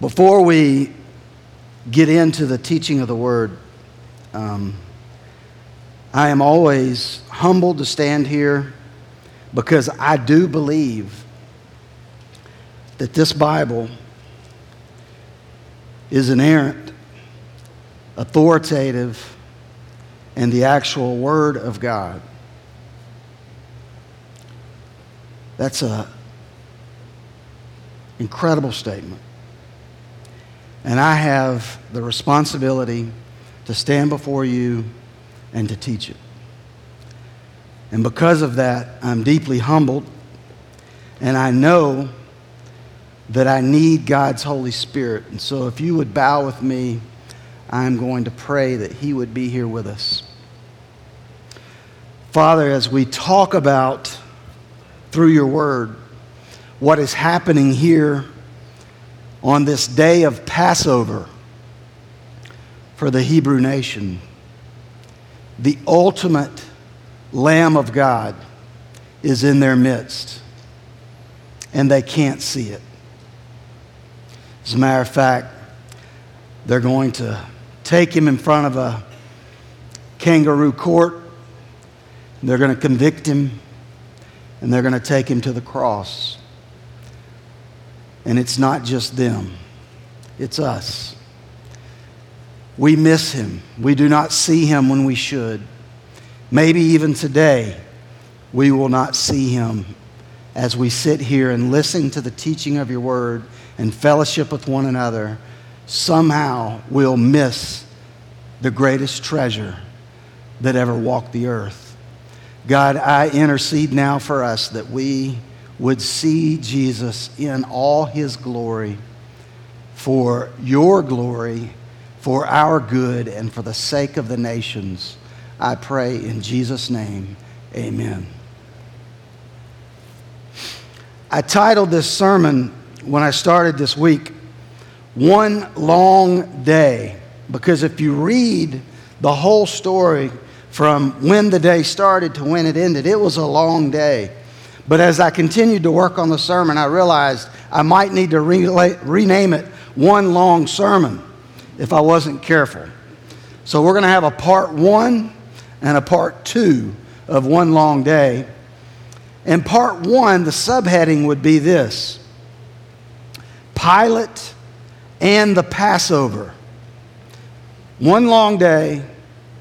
Before we get into the teaching of the word, um, I am always humbled to stand here because I do believe that this Bible is inerrant, authoritative, and the actual Word of God. That's an incredible statement. And I have the responsibility to stand before you and to teach it. And because of that, I'm deeply humbled. And I know that I need God's Holy Spirit. And so if you would bow with me, I'm going to pray that He would be here with us. Father, as we talk about through your word what is happening here on this day of Passover for the Hebrew nation, the ultimate Lamb of God is in their midst, and they can't see it. As a matter of fact, they're going to take him in front of a kangaroo court. They're going to convict him, and they're going to take him to the cross. And it's not just them, it's us. We miss him. We do not see him when we should. Maybe even today, we will not see him as we sit here and listen to the teaching of your word and fellowship with one another. Somehow we'll miss the greatest treasure that ever walked the earth. God, I intercede now for us that we would see Jesus in all his glory for your glory, for our good, and for the sake of the nations. I pray in Jesus' name, amen. I titled this sermon when I started this week, One Long Day, because if you read the whole story from when the day started to when it ended, it was a long day. But as I continued to work on the sermon, I realized I might need to re- rename it One Long Sermon if I wasn't careful. So we're going to have a part one and a part two of One Long Day. And part one, the subheading would be this Pilate and the Passover. One long day,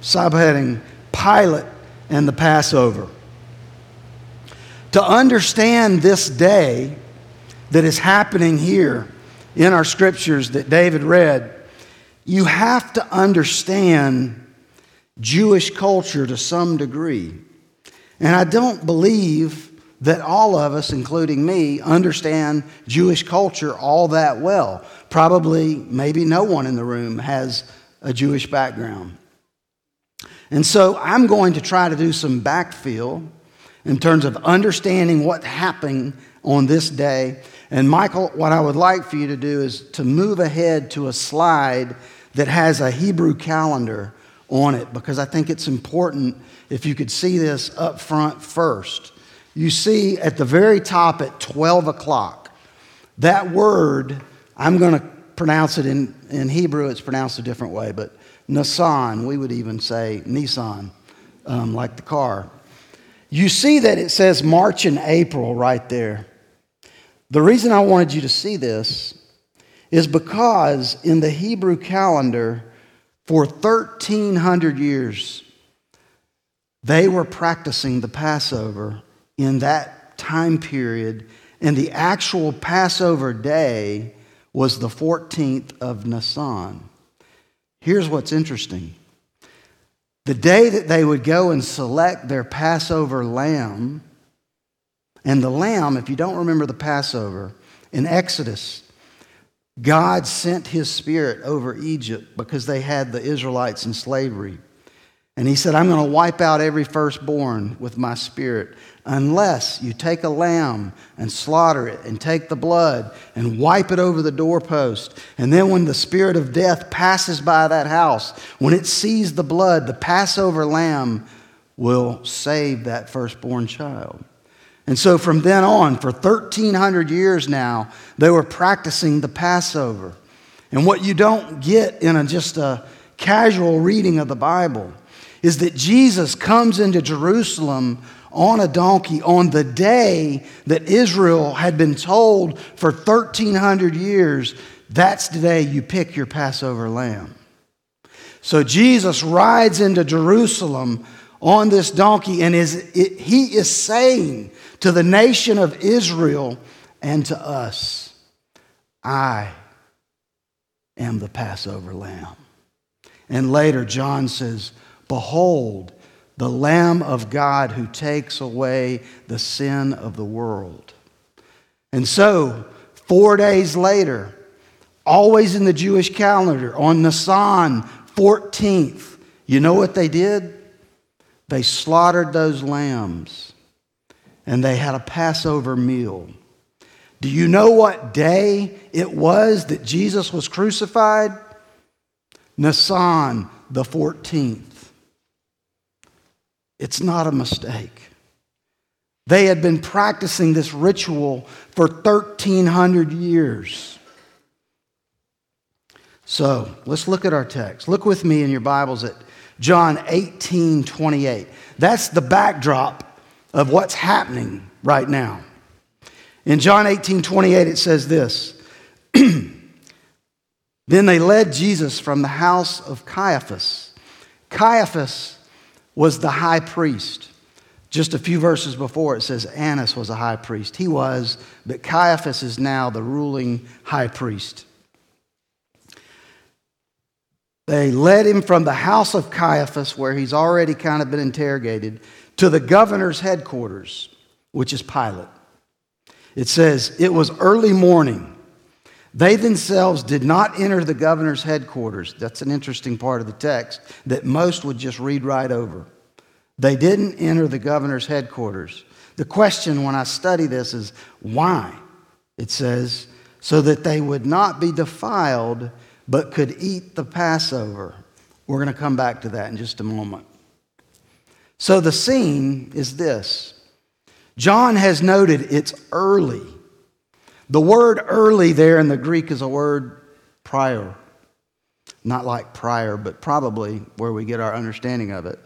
subheading Pilate and the Passover. To understand this day that is happening here in our scriptures that David read, you have to understand Jewish culture to some degree. And I don't believe that all of us, including me, understand Jewish culture all that well. Probably, maybe no one in the room has a Jewish background. And so I'm going to try to do some backfill in terms of understanding what happened on this day. And Michael, what I would like for you to do is to move ahead to a slide that has a Hebrew calendar on it because I think it's important if you could see this up front first. You see at the very top at 12 o'clock, that word, I'm going to pronounce it in, in Hebrew, it's pronounced a different way, but Nissan, we would even say Nissan, um, like the car. You see that it says March and April right there. The reason I wanted you to see this is because in the Hebrew calendar, for 1,300 years, they were practicing the Passover in that time period, and the actual Passover day was the 14th of Nisan. Here's what's interesting the day that they would go and select their Passover lamb, and the lamb, if you don't remember the Passover, in Exodus, God sent his spirit over Egypt because they had the Israelites in slavery. And he said, I'm going to wipe out every firstborn with my spirit unless you take a lamb and slaughter it and take the blood and wipe it over the doorpost. And then when the spirit of death passes by that house, when it sees the blood, the Passover lamb will save that firstborn child. And so from then on, for 1,300 years now, they were practicing the Passover. And what you don't get in a, just a casual reading of the Bible is that Jesus comes into Jerusalem on a donkey on the day that Israel had been told for 1,300 years that's the day you pick your Passover lamb. So Jesus rides into Jerusalem on this donkey, and is, it, he is saying to the nation of Israel and to us, I am the Passover lamb. And later, John says, Behold, the Lamb of God who takes away the sin of the world. And so, four days later, always in the Jewish calendar, on Nisan 14th, you know what they did? They slaughtered those lambs and they had a Passover meal. Do you know what day it was that Jesus was crucified? Nisan the 14th. It's not a mistake. They had been practicing this ritual for 1,300 years. So let's look at our text. Look with me in your Bibles at John 18 28. That's the backdrop of what's happening right now. In John 18 28, it says this Then they led Jesus from the house of Caiaphas. Caiaphas was the high priest. Just a few verses before, it says Annas was a high priest. He was, but Caiaphas is now the ruling high priest. They led him from the house of Caiaphas, where he's already kind of been interrogated, to the governor's headquarters, which is Pilate. It says, It was early morning. They themselves did not enter the governor's headquarters. That's an interesting part of the text that most would just read right over. They didn't enter the governor's headquarters. The question when I study this is why? It says, so that they would not be defiled but could eat the Passover. We're going to come back to that in just a moment. So the scene is this John has noted it's early. The word early there in the Greek is a word prior. Not like prior, but probably where we get our understanding of it.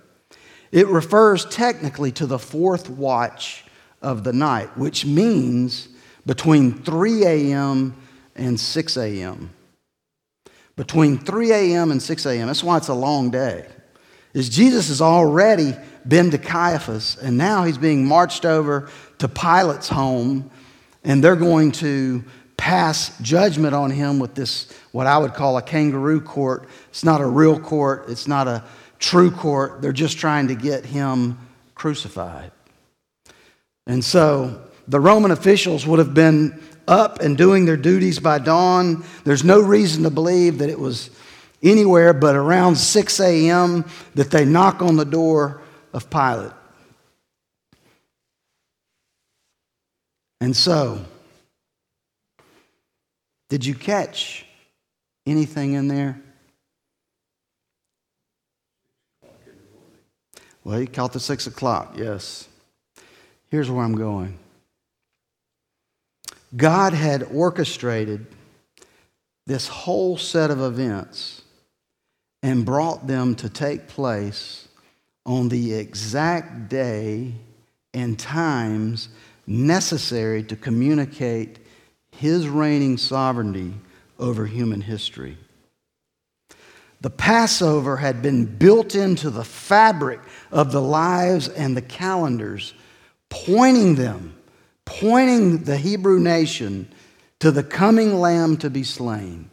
It refers technically to the fourth watch of the night, which means between 3 a.m. and 6 a.m between 3 a.m. and 6 a.m. That's why it's a long day. Is Jesus has already been to Caiaphas, and now he's being marched over to Pilate's home, and they're going to pass judgment on him with this, what I would call a kangaroo court. It's not a real court, it's not a true court. They're just trying to get him crucified. And so the Roman officials would have been up and doing their duties by dawn. There's no reason to believe that it was anywhere but around 6 a.m. that they knock on the door of Pilate. And so, did you catch anything in there? Well, he caught the six o'clock, yes. Here's where I'm going. God had orchestrated this whole set of events and brought them to take place on the exact day and times necessary to communicate his reigning sovereignty over human history. The Passover had been built into the fabric of the lives and the calendars, pointing them pointing the Hebrew nation to the coming lamb to be slain.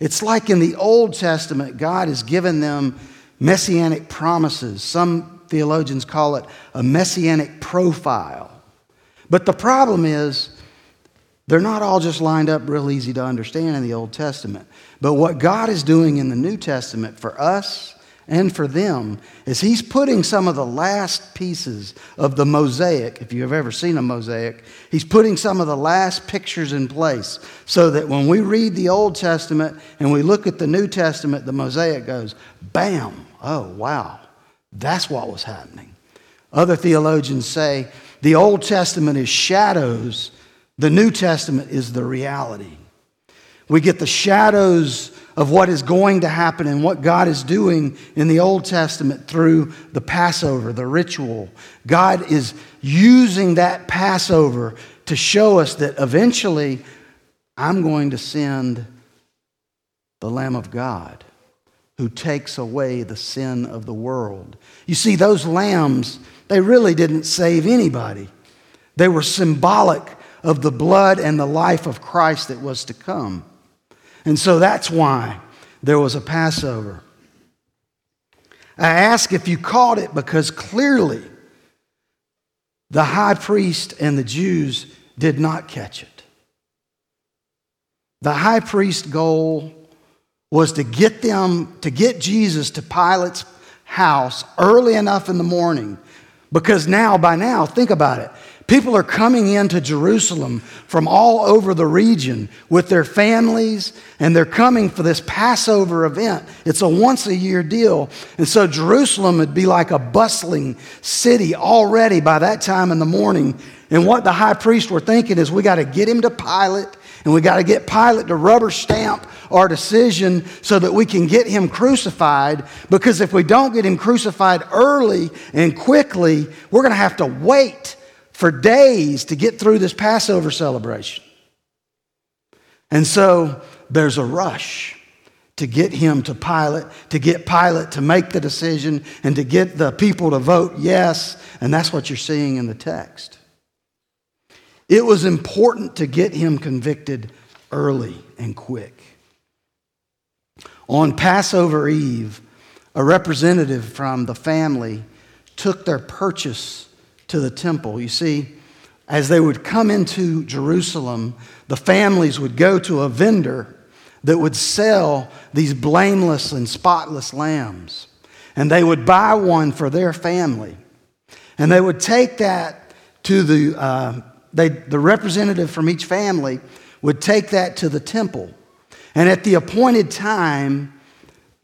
It's like in the Old Testament, God has given them messianic promises. Some theologians call it a messianic profile. But the problem is, they're not all just lined up real easy to understand in the Old Testament. But what God is doing in the New Testament for us and for them is he's putting some of the last pieces of the mosaic, if you've ever seen a mosaic, he's putting some of the last pictures in place so that when we read the Old Testament and we look at the New Testament, the mosaic goes, bam, oh, wow, that's what was happening. Other theologians say the Old Testament is shadows, the New Testament is the reality. We get the shadows of what is going to happen and what God is doing in the Old Testament through the Passover, the ritual. God is using that Passover to show us that eventually I'm going to send the Lamb of God who takes away the sin of the world. You see, those lambs, they really didn't save anybody. They were symbolic of the blood and the life of Christ that was to come. And so that's why there was a Passover. I ask if you caught it because clearly the high priest and the Jews did not catch it. The high priest's goal was to get them, to get Jesus to Pilate's house early enough in the morning. Because now, by now, think about it. People are coming into Jerusalem from all over the region with their families, and they're coming for this Passover event. It's a once a year deal. And so Jerusalem would be like a bustling city already by that time in the morning. And what the high priests were thinking is we got to get him to Pilate, and we got to get Pilate to rubber stamp our decision so that we can get him crucified. Because if we don't get him crucified early and quickly, we're going to have to wait for days to get through this Passover celebration. And so there's a rush to get him to Pilate, to get Pilate to make the decision, and to get the people to vote yes. And that's what you're seeing in the text. It was important to get him convicted early and quick. On Passover Eve, a representative from the family took their purchase to the temple. You see, as they would come into Jerusalem, the families would go to a vendor that would sell these blameless and spotless lambs. And they would buy one for their family. And they would take that to the, uh, they, the representative from each family would take that to the temple. And at the appointed time,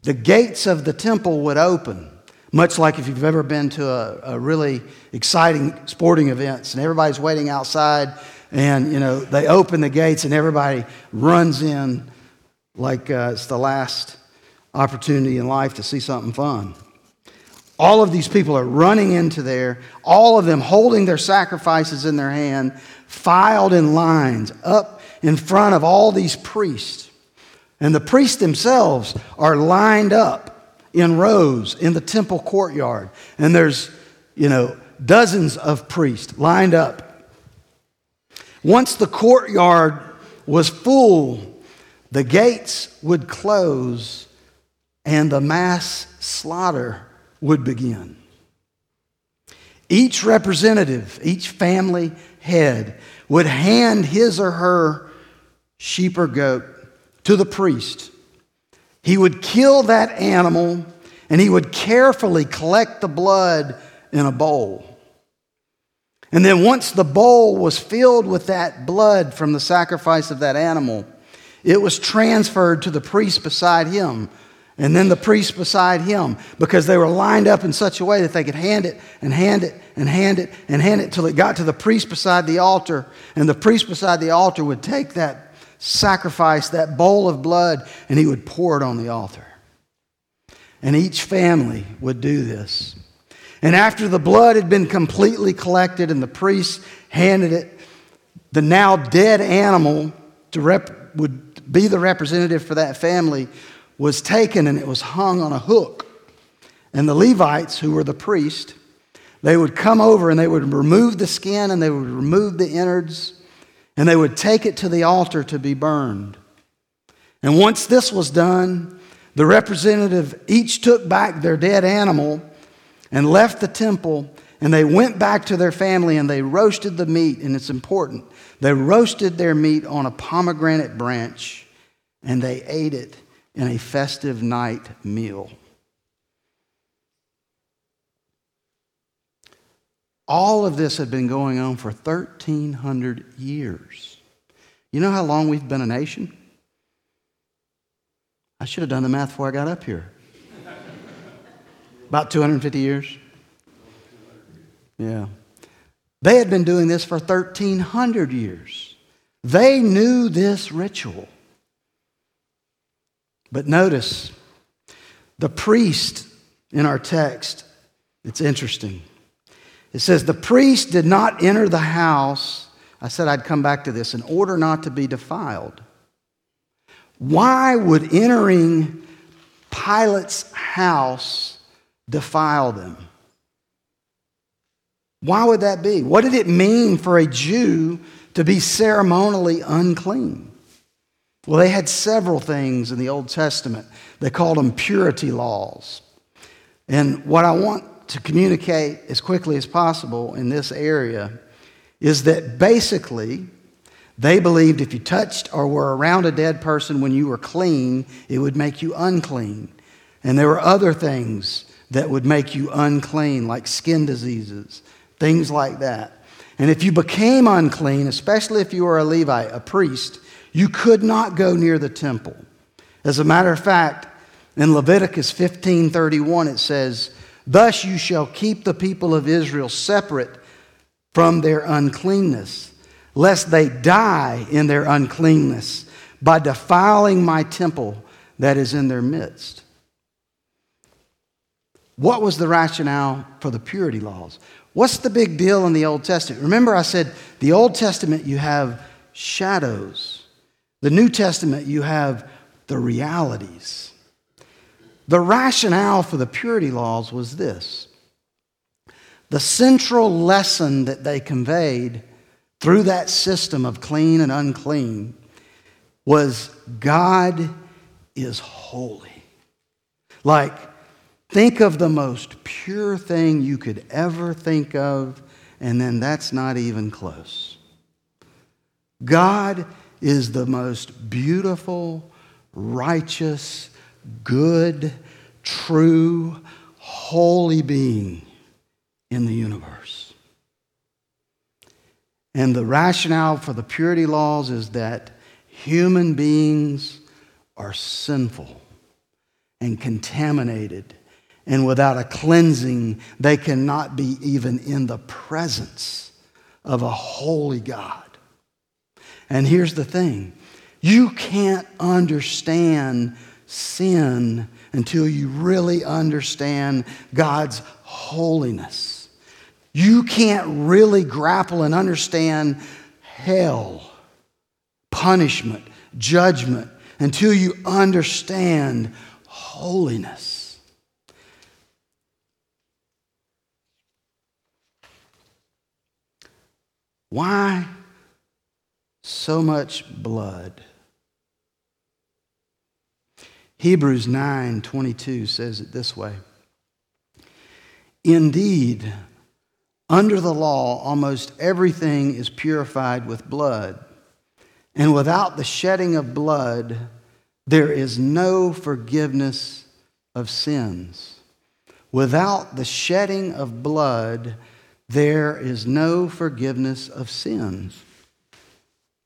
the gates of the temple would open. Much like if you've ever been to a, a really exciting sporting events and everybody's waiting outside and you know they open the gates and everybody runs in like uh, it's the last opportunity in life to see something fun. All of these people are running into there, all of them holding their sacrifices in their hand, filed in lines up in front of all these priests. And the priests themselves are lined up in rows in the temple courtyard. And there's, you know, dozens of priests lined up. Once the courtyard was full, the gates would close and the mass slaughter would begin. Each representative, each family head would hand his or her sheep or goat to the priest he would kill that animal and he would carefully collect the blood in a bowl. And then, once the bowl was filled with that blood from the sacrifice of that animal, it was transferred to the priest beside him, and then the priest beside him, because they were lined up in such a way that they could hand it and hand it and hand it and hand it till it got to the priest beside the altar. And the priest beside the altar would take that sacrifice that bowl of blood and he would pour it on the altar. And each family would do this. And after the blood had been completely collected and the priest handed it, the now dead animal to rep- would be the representative for that family was taken and it was hung on a hook. And the Levites, who were the priest, they would come over and they would remove the skin and they would remove the innards and they would take it to the altar to be burned. And once this was done, the representative each took back their dead animal and left the temple, and they went back to their family and they roasted the meat, and it's important. They roasted their meat on a pomegranate branch and they ate it in a festive night meal. All of this had been going on for 1,300 years. You know how long we've been a nation? I should have done the math before I got up here. About 250 years? Yeah. They had been doing this for 1,300 years. They knew this ritual. But notice the priest in our text, it's interesting. It says, The priest did not enter the house. I said I'd come back to this in order not to be defiled. Why would entering Pilate's house defile them? Why would that be? What did it mean for a Jew to be ceremonially unclean? Well, they had several things in the Old Testament. They called them purity laws. And what I want to communicate as quickly as possible in this area is that basically they believed if you touched or were around a dead person when you were clean, it would make you unclean. And there were other things that would make you unclean, like skin diseases things like that. And if you became unclean, especially if you were a Levite, a priest, you could not go near the temple. As a matter of fact, in Leviticus 15:31 it says, "Thus you shall keep the people of Israel separate from their uncleanness, lest they die in their uncleanness by defiling my temple that is in their midst." What was the rationale for the purity laws? What's the big deal in the Old Testament? Remember, I said the Old Testament, you have shadows. The New Testament, you have the realities. The rationale for the purity laws was this the central lesson that they conveyed through that system of clean and unclean was God is holy. Like, Think of the most pure thing you could ever think of, and then that's not even close. God is the most beautiful, righteous, good, true, holy being in the universe. And the rationale for the purity laws is that human beings are sinful and contaminated and without a cleansing, they cannot be even in the presence of a holy God. And here's the thing you can't understand sin until you really understand God's holiness. You can't really grapple and understand hell, punishment, judgment until you understand holiness. Why so much blood? Hebrews 9:22 says it this way. Indeed, under the law almost everything is purified with blood, and without the shedding of blood there is no forgiveness of sins. Without the shedding of blood there is no forgiveness of sins.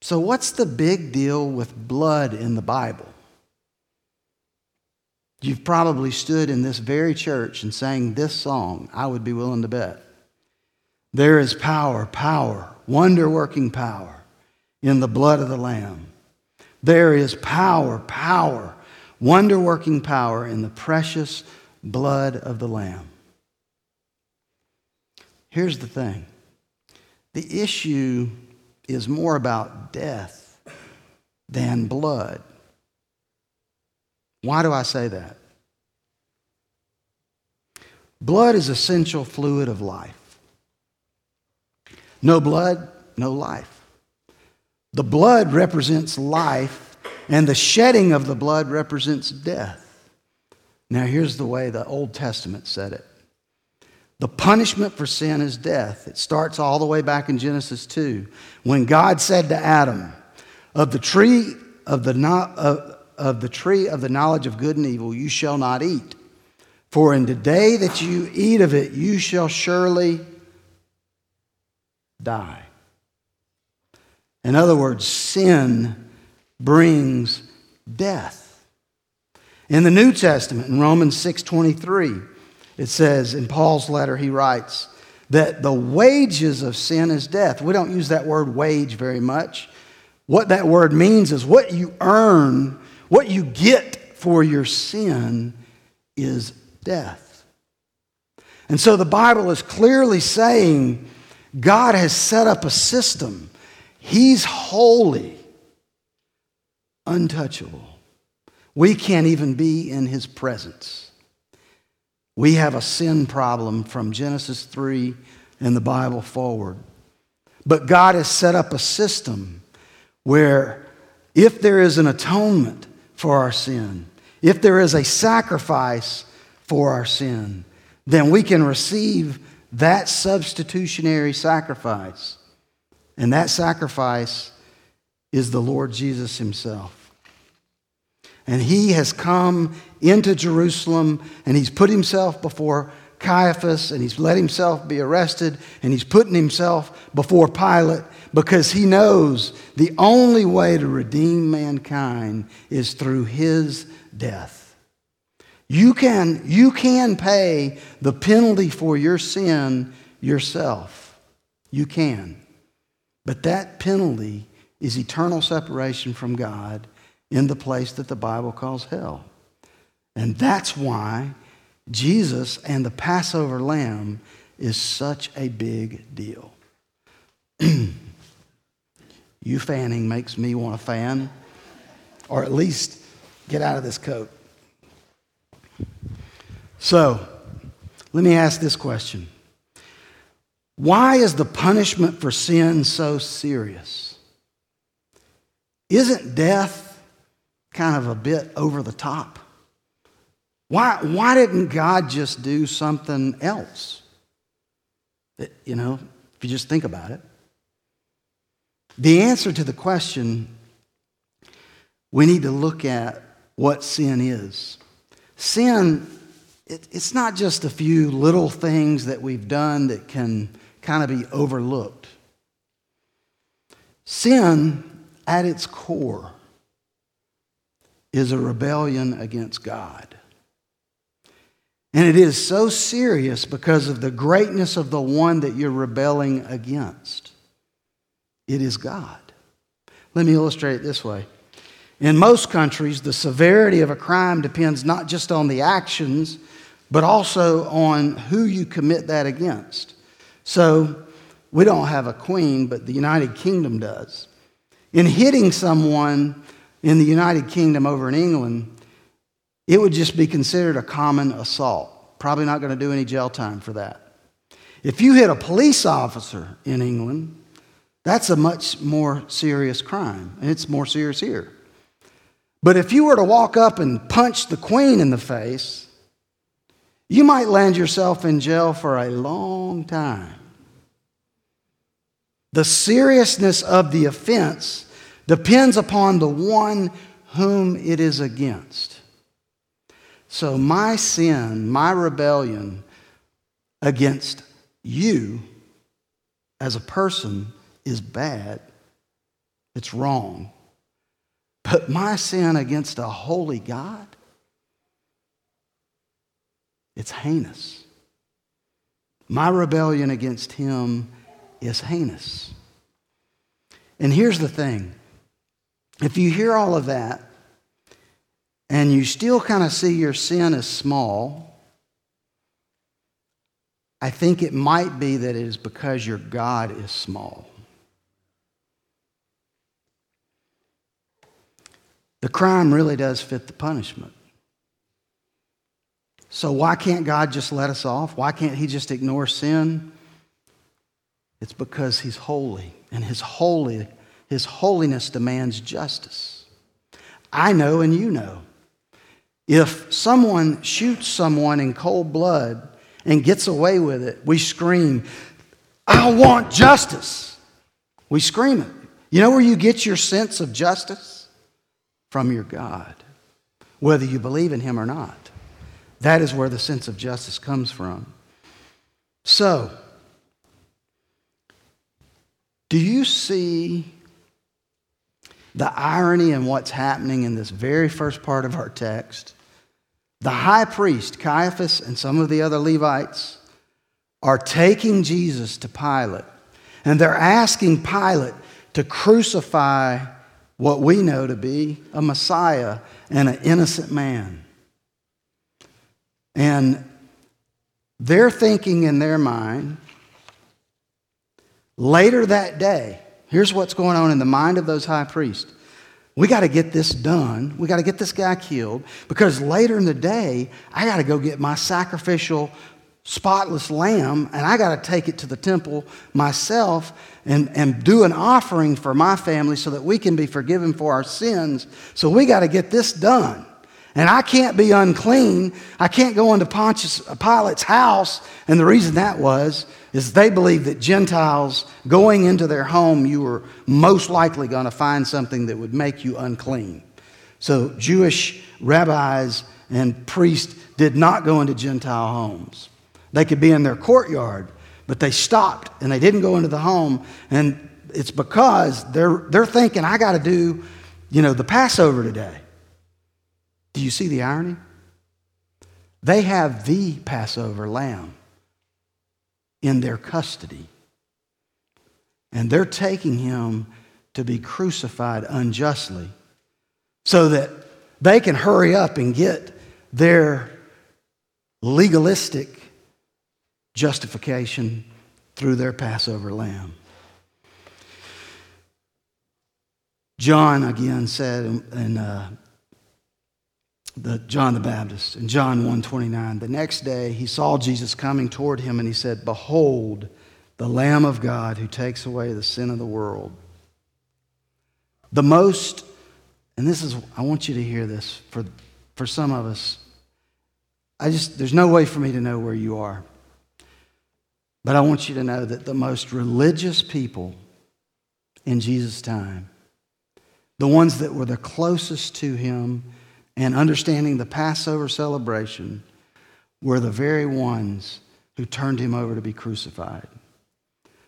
So, what's the big deal with blood in the Bible? You've probably stood in this very church and sang this song, I would be willing to bet. There is power, power, wonder working power in the blood of the Lamb. There is power, power, wonder working power in the precious blood of the Lamb. Here's the thing the issue is more about death than blood. Why do I say that? Blood is essential fluid of life. No blood, no life. The blood represents life, and the shedding of the blood represents death. Now, here's the way the Old Testament said it the punishment for sin is death. It starts all the way back in Genesis 2 when God said to Adam, Of the tree of the, of, of the tree of the knowledge of good and evil you shall not eat. For in the day that you eat of it, you shall surely die. In other words, sin brings death. In the New Testament, in Romans 6:23, it says in Paul's letter, he writes that the wages of sin is death. We don't use that word wage very much. What that word means is what you earn, what you get for your sin is death. And so the Bible is clearly saying God has set up a system. He's holy, untouchable. We can't even be in his presence. We have a sin problem from Genesis 3 and the Bible forward. But God has set up a system where if there is an atonement for our sin, if there is a sacrifice for our sin, then we can receive that substitutionary sacrifice. And that sacrifice is the Lord Jesus Himself. And He has come into Jerusalem and He's put Himself before Caiaphas and He's let Himself be arrested and He's putting Himself before Pilate because He knows the only way to redeem mankind is through His death. You can, you can pay the penalty for your sin yourself. You can. But that penalty is eternal separation from God in the place that the Bible calls hell. And that's why Jesus and the Passover lamb is such a big deal. you fanning makes me want to fan, or at least get out of this coat. So, let me ask this question Why is the punishment for sin so serious? Isn't death kind of a bit over the top? Why, why didn't God just do something else? That, you know, if you just think about it. The answer to the question we need to look at what sin is. Sin it, it's not just a few little things that we've done that can kind of be overlooked. Sin, at its core, is a rebellion against God. And it is so serious because of the greatness of the one that you're rebelling against. It is God. Let me illustrate it this way. In most countries, the severity of a crime depends not just on the actions, but also on who you commit that against. So we don't have a queen, but the United Kingdom does. In hitting someone in the United Kingdom over in England, it would just be considered a common assault. Probably not going to do any jail time for that. If you hit a police officer in England, that's a much more serious crime, and it's more serious here. But if you were to walk up and punch the queen in the face, you might land yourself in jail for a long time. The seriousness of the offense depends upon the one whom it is against. So, my sin, my rebellion against you as a person is bad, it's wrong. But my sin against a holy God, it's heinous. My rebellion against him is heinous. And here's the thing if you hear all of that and you still kind of see your sin as small, I think it might be that it is because your God is small. The crime really does fit the punishment. So, why can't God just let us off? Why can't He just ignore sin? It's because He's holy, and His holy, His holiness demands justice. I know, and you know. If someone shoots someone in cold blood and gets away with it, we scream, I want justice. We scream it. You know where you get your sense of justice? From your God, whether you believe in Him or not. That is where the sense of justice comes from. So, do you see the irony in what's happening in this very first part of our text? The high priest, Caiaphas, and some of the other Levites are taking Jesus to Pilate, and they're asking Pilate to crucify what we know to be a Messiah and an innocent man. And they're thinking in their mind, later that day, here's what's going on in the mind of those high priests. We got to get this done. We got to get this guy killed because later in the day, I got to go get my sacrificial spotless lamb and I got to take it to the temple myself and, and do an offering for my family so that we can be forgiven for our sins. So we got to get this done. And I can't be unclean. I can't go into Pontius Pilate's house. And the reason that was is they believed that Gentiles going into their home, you were most likely going to find something that would make you unclean. So Jewish rabbis and priests did not go into Gentile homes. They could be in their courtyard, but they stopped and they didn't go into the home. And it's because they're, they're thinking, I got to do, you know, the Passover today. Do you see the irony? They have the Passover lamb in their custody. And they're taking him to be crucified unjustly so that they can hurry up and get their legalistic justification through their Passover lamb. John again said in, uh, the John the Baptist in John 1:29, the next day he saw Jesus coming toward him and he said, "Behold, the Lamb of God who takes away the sin of the world." The most and this is I want you to hear this for for some of us. I just there's no way for me to know where you are. But I want you to know that the most religious people in Jesus' time, the ones that were the closest to him and understanding the Passover celebration, were the very ones who turned him over to be crucified.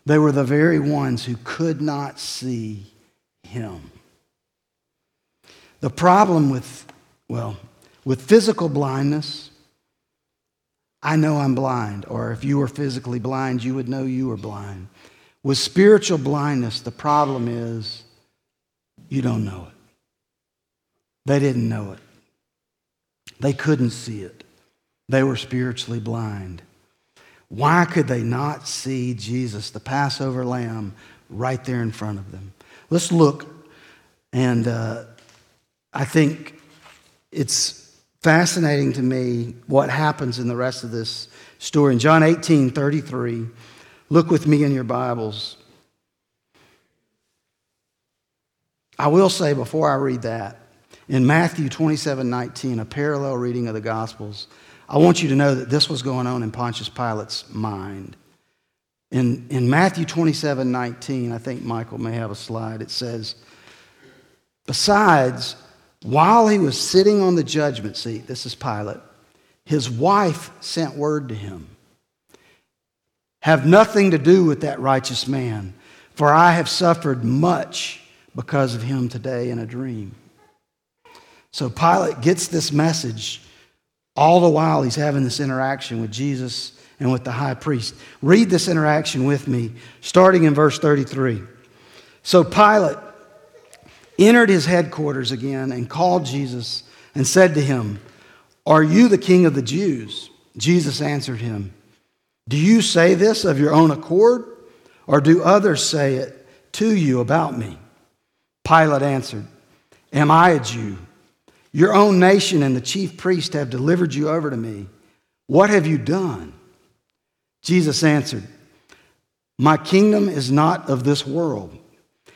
They were the very ones who could not see him. The problem with, well, with physical blindness I know I'm blind. Or if you were physically blind, you would know you were blind. With spiritual blindness, the problem is you don't know it. They didn't know it. They couldn't see it. They were spiritually blind. Why could they not see Jesus, the Passover lamb, right there in front of them? Let's look, and uh, I think it's fascinating to me what happens in the rest of this story. In John 18 33, look with me in your Bibles. I will say before I read that, in Matthew 27 19, a parallel reading of the Gospels, I want you to know that this was going on in Pontius Pilate's mind. In, in Matthew 27 19, I think Michael may have a slide, it says, Besides, while he was sitting on the judgment seat, this is Pilate, his wife sent word to him Have nothing to do with that righteous man, for I have suffered much because of him today in a dream. So Pilate gets this message all the while he's having this interaction with Jesus and with the high priest. Read this interaction with me, starting in verse 33. So Pilate entered his headquarters again and called Jesus and said to him, Are you the king of the Jews? Jesus answered him, Do you say this of your own accord, or do others say it to you about me? Pilate answered, Am I a Jew? Your own nation and the chief priest have delivered you over to me. What have you done? Jesus answered, My kingdom is not of this world.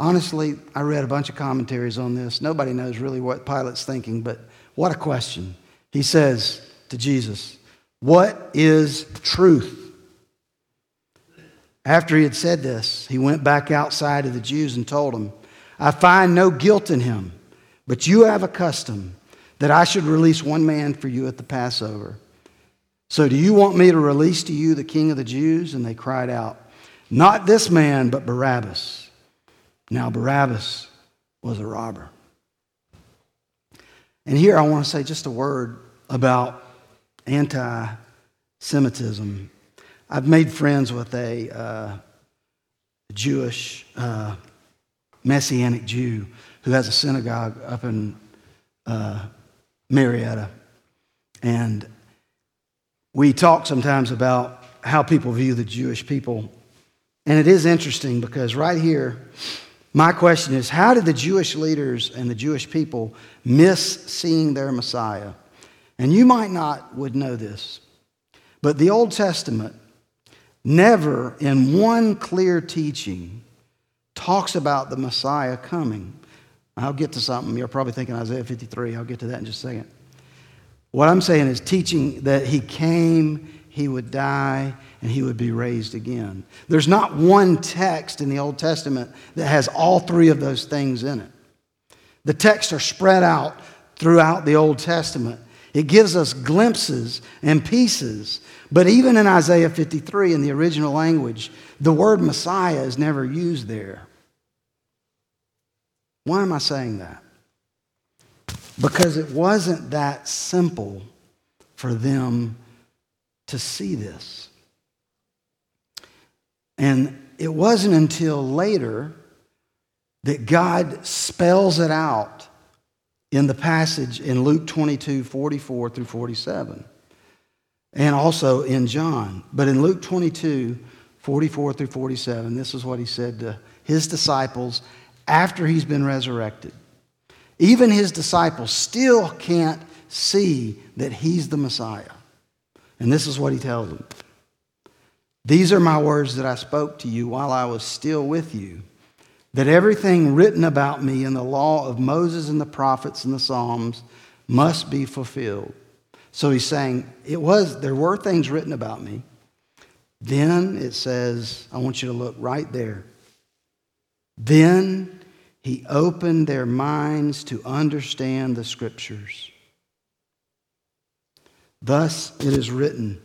Honestly, I read a bunch of commentaries on this. Nobody knows really what Pilate's thinking, but what a question. He says to Jesus, What is truth? After he had said this, he went back outside to the Jews and told them, I find no guilt in him. But you have a custom that I should release one man for you at the Passover. So do you want me to release to you the king of the Jews? And they cried out, Not this man, but Barabbas. Now, Barabbas was a robber. And here I want to say just a word about anti Semitism. I've made friends with a uh, Jewish uh, Messianic Jew who has a synagogue up in uh, Marietta. And we talk sometimes about how people view the Jewish people. And it is interesting because right here, my question is how did the Jewish leaders and the Jewish people miss seeing their Messiah? And you might not would know this, but the Old Testament never in one clear teaching talks about the Messiah coming. I'll get to something. You're probably thinking Isaiah 53. I'll get to that in just a second. What I'm saying is teaching that he came, he would die, and he would be raised again. There's not one text in the Old Testament that has all three of those things in it. The texts are spread out throughout the Old Testament. It gives us glimpses and pieces. But even in Isaiah 53, in the original language, the word Messiah is never used there. Why am I saying that? Because it wasn't that simple for them to see this. And it wasn't until later that God spells it out in the passage in Luke 22 44 through 47, and also in John. But in Luke 22 44 through 47, this is what he said to his disciples after he's been resurrected. Even his disciples still can't see that he's the Messiah. And this is what he tells them These are my words that I spoke to you while I was still with you, that everything written about me in the law of Moses and the prophets and the Psalms must be fulfilled. So he's saying, it was, there were things written about me. Then it says, I want you to look right there. Then he opened their minds to understand the scriptures. Thus it is written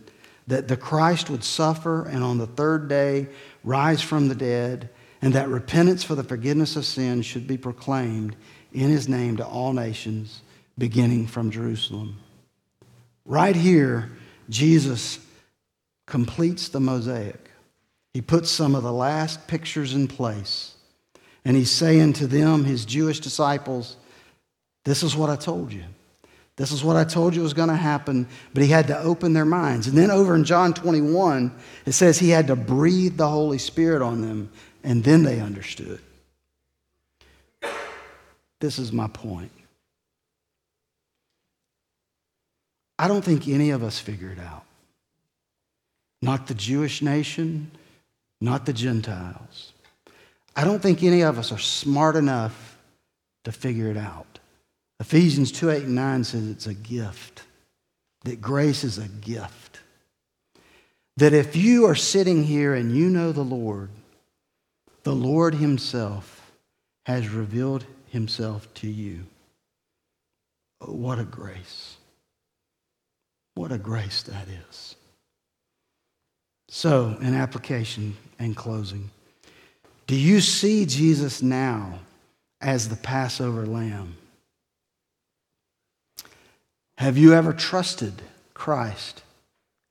that the Christ would suffer and on the third day rise from the dead, and that repentance for the forgiveness of sins should be proclaimed in his name to all nations, beginning from Jerusalem. Right here, Jesus completes the mosaic. He puts some of the last pictures in place and he's saying to them, his Jewish disciples, This is what I told you. This is what I told you was going to happen, but he had to open their minds. And then over in John 21, it says he had to breathe the Holy Spirit on them, and then they understood. This is my point. I don't think any of us figure it out. Not the Jewish nation, not the Gentiles. I don't think any of us are smart enough to figure it out. Ephesians 2 8 and 9 says it's a gift, that grace is a gift. That if you are sitting here and you know the Lord, the Lord Himself has revealed Himself to you. Oh, what a grace. What a grace that is. So, in application and closing, do you see Jesus now as the Passover lamb? Have you ever trusted Christ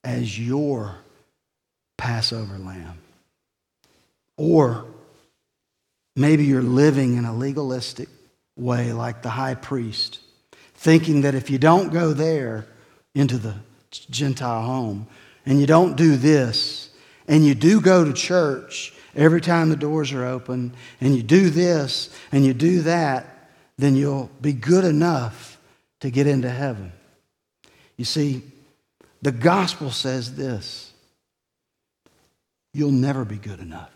as your Passover lamb? Or maybe you're living in a legalistic way like the high priest, thinking that if you don't go there into the Gentile home and you don't do this and you do go to church every time the doors are open, and you do this and you do that, then you'll be good enough to get into heaven. You see, the gospel says this you'll never be good enough.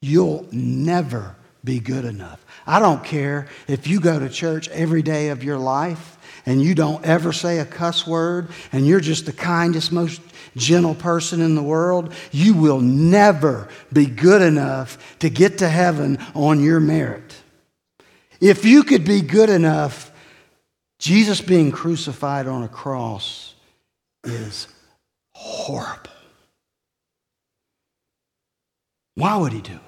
You'll never be good enough. I don't care if you go to church every day of your life and you don't ever say a cuss word and you're just the kindest, most gentle person in the world, you will never be good enough to get to heaven on your merit. If you could be good enough, Jesus being crucified on a cross is horrible. Why would he do it?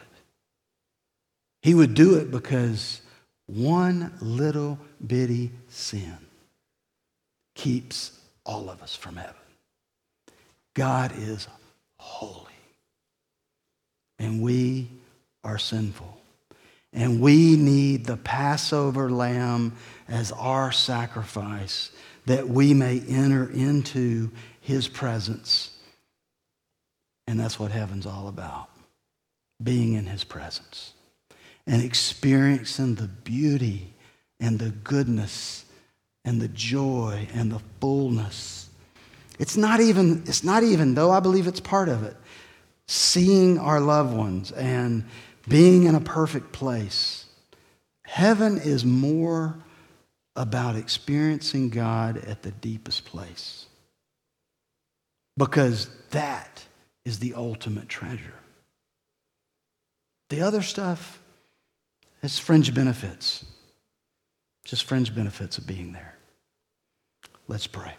He would do it because one little bitty sin keeps all of us from heaven. God is holy. And we are sinful. And we need the Passover lamb as our sacrifice that we may enter into his presence. And that's what heaven's all about being in his presence and experiencing the beauty and the goodness and the joy and the fullness. It's not even, it's not even, though I believe it's part of it, seeing our loved ones and being in a perfect place. Heaven is more about experiencing God at the deepest place because that is the ultimate treasure. The other stuff is fringe benefits, just fringe benefits of being there. Let's pray.